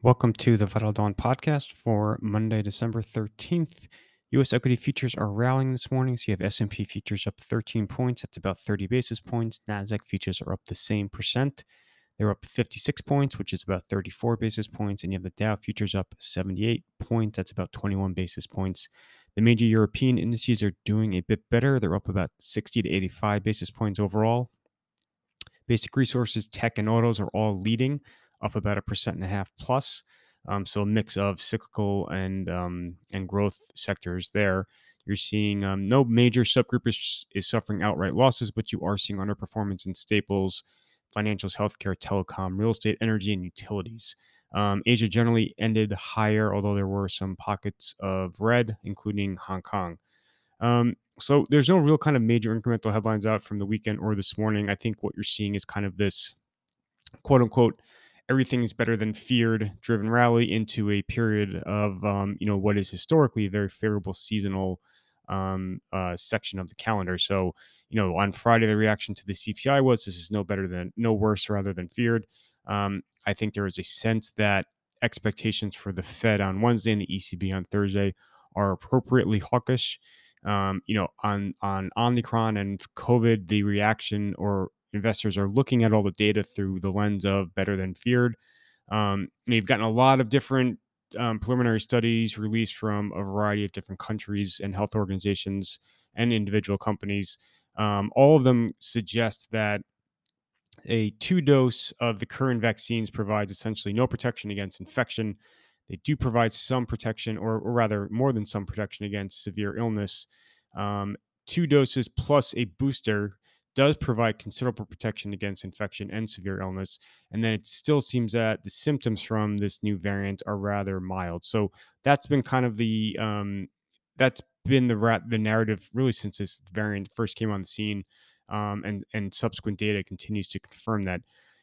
Welcome to the Vital Dawn podcast for Monday, December 13th. US equity futures are rallying this morning. So you have S&P futures up 13 points. That's about 30 basis points. Nasdaq futures are up the same percent. They're up 56 points, which is about 34 basis points, and you have the Dow futures up 78 points. That's about 21 basis points. The major European indices are doing a bit better. They're up about 60 to 85 basis points overall. Basic resources, tech, and autos are all leading up about a percent and a half plus. Um, so a mix of cyclical and um, and growth sectors there. You're seeing um, no major subgroup is, is suffering outright losses, but you are seeing underperformance in staples, financials, healthcare, telecom, real estate, energy, and utilities. Um, Asia generally ended higher, although there were some pockets of red, including Hong Kong. Um, so there's no real kind of major incremental headlines out from the weekend or this morning. I think what you're seeing is kind of this quote unquote everything is better than feared driven rally into a period of um, you know what is historically a very favorable seasonal um, uh, section of the calendar. So you know on Friday the reaction to the CPI was this is no better than no worse rather than feared. Um, I think there is a sense that expectations for the Fed on Wednesday and the ECB on Thursday are appropriately hawkish. Um, you know, on on Omicron and COVID, the reaction or investors are looking at all the data through the lens of better than feared. Um, you've gotten a lot of different um, preliminary studies released from a variety of different countries and health organizations and individual companies. Um, all of them suggest that a two dose of the current vaccines provides essentially no protection against infection. They do provide some protection, or, or rather, more than some protection against severe illness. Um, two doses plus a booster does provide considerable protection against infection and severe illness. And then it still seems that the symptoms from this new variant are rather mild. So that's been kind of the um, that's been the rat the narrative really since this variant first came on the scene, um, and and subsequent data continues to confirm that.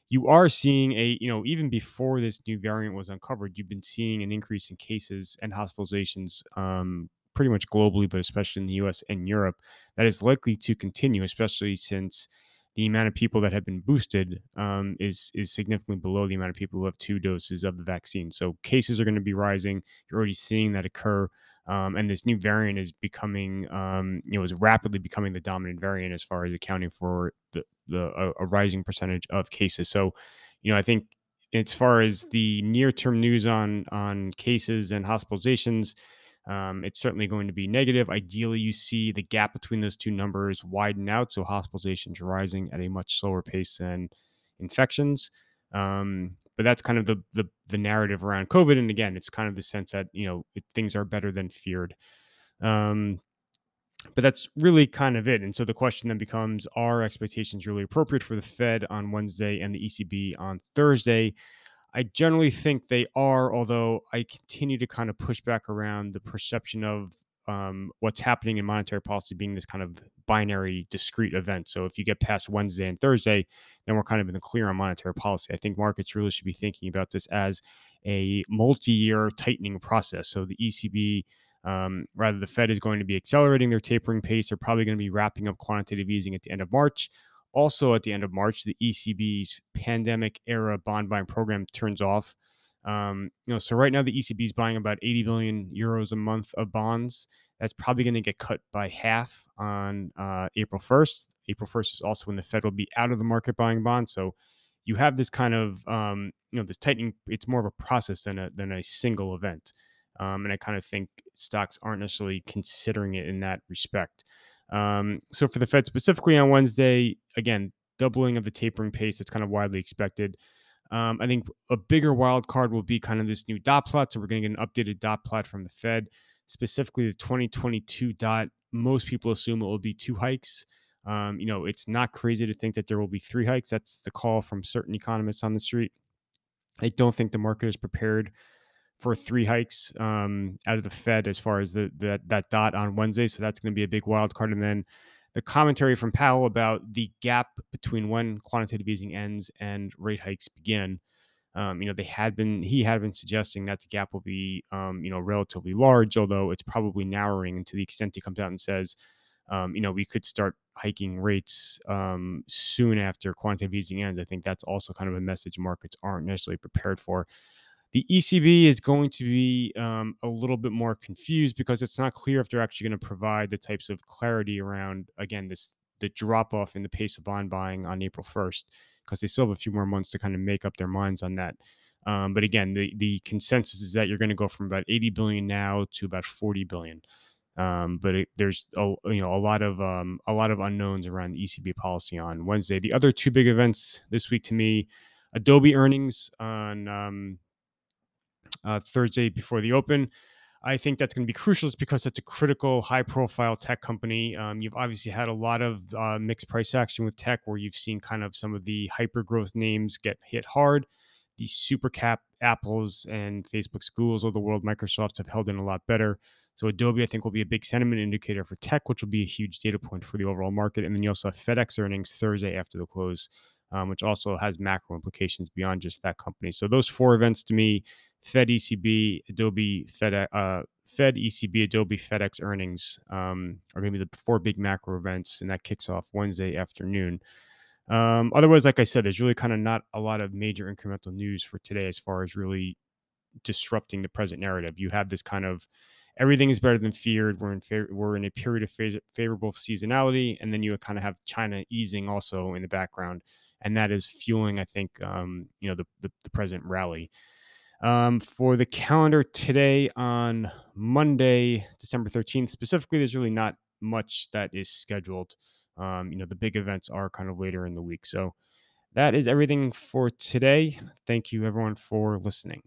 You are seeing a, you know, even before this new variant was uncovered, you've been seeing an increase in cases and hospitalizations um, pretty much globally, but especially in the US and Europe, that is likely to continue, especially since the amount of people that have been boosted um, is is significantly below the amount of people who have two doses of the vaccine. So cases are going to be rising. You're already seeing that occur, um, and this new variant is becoming, um, you know, is rapidly becoming the dominant variant as far as accounting for the the a, a rising percentage of cases. So, you know, I think as far as the near term news on on cases and hospitalizations, um, it's certainly going to be negative. Ideally, you see the gap between those two numbers widen out, so hospitalizations rising at a much slower pace than infections. Um, but that's kind of the, the, the narrative around COVID. And again, it's kind of the sense that you know it, things are better than feared. Um, but that's really kind of it. And so the question then becomes: Are expectations really appropriate for the Fed on Wednesday and the ECB on Thursday? I generally think they are, although I continue to kind of push back around the perception of um, what's happening in monetary policy being this kind of binary, discrete event. So if you get past Wednesday and Thursday, then we're kind of in the clear on monetary policy. I think markets really should be thinking about this as a multi-year tightening process. So the ECB, um, rather the Fed is going to be accelerating their tapering pace. They're probably going to be wrapping up quantitative easing at the end of March. Also, at the end of March, the ECB's pandemic era bond buying program turns off. Um, you know, so right now the ECB is buying about 80 billion euros a month of bonds. That's probably going to get cut by half on uh, April 1st. April 1st is also when the Fed will be out of the market buying bonds. So you have this kind of um, you know this tightening. It's more of a process than a than a single event. Um, and I kind of think stocks aren't necessarily considering it in that respect. Um, so for the Fed specifically on Wednesday, again, doubling of the tapering pace, it's kind of widely expected. Um, I think a bigger wild card will be kind of this new dot plot. So we're going to get an updated dot plot from the Fed, specifically the 2022 dot. Most people assume it will be two hikes. Um, you know, it's not crazy to think that there will be three hikes. That's the call from certain economists on the street. I don't think the market is prepared for three hikes um, out of the Fed as far as the, the that dot on Wednesday. So that's going to be a big wild card. And then the commentary from Powell about the gap between when quantitative easing ends and rate hikes begin. Um, you know, they had been he had been suggesting that the gap will be um, you know relatively large, although it's probably narrowing. And to the extent he comes out and says, um, you know, we could start hiking rates um, soon after quantitative easing ends. I think that's also kind of a message markets aren't necessarily prepared for The ECB is going to be um, a little bit more confused because it's not clear if they're actually going to provide the types of clarity around, again, this the drop off in the pace of bond buying on April 1st, because they still have a few more months to kind of make up their minds on that. Um, but again, the the consensus is that you're going to go from about 80 billion now to about 40 billion. Um, but it, there's a you know a lot of um, a lot of unknowns around the ECB policy on Wednesday. The other two big events this week to me, Adobe earnings on um, uh, Thursday before the open. I think that's going to be crucial just because it's a critical, high profile tech company. Um, you've obviously had a lot of uh, mixed price action with tech where you've seen kind of some of the hyper growth names get hit hard. The super cap Apples and Facebook's, Google's of the world, Microsoft's have held in a lot better. So Adobe, I think, will be a big sentiment indicator for tech, which will be a huge data point for the overall market. And then you also have FedEx earnings Thursday after the close, um, which also has macro implications beyond just that company. So those four events to me Fed, ECB, Adobe, Fed, uh, Fed, ECB, Adobe, FedEx earnings um, are going to be the four big macro events, and that kicks off Wednesday afternoon. Um, otherwise, like I said, there's really kind of not a lot of major incremental news for today as far as really disrupting the present narrative. You have this kind of everything is better than feared. We're in fa- we're in a period of fa- favorable seasonality, and then you kind of have China easing also in the background, and that is fueling, I think, um, you know, the, the the present rally. Um, for the calendar today on Monday, December 13th, specifically, there's really not much that is scheduled. Um, you know, the big events are kind of later in the week. So that is everything for today. Thank you, everyone, for listening.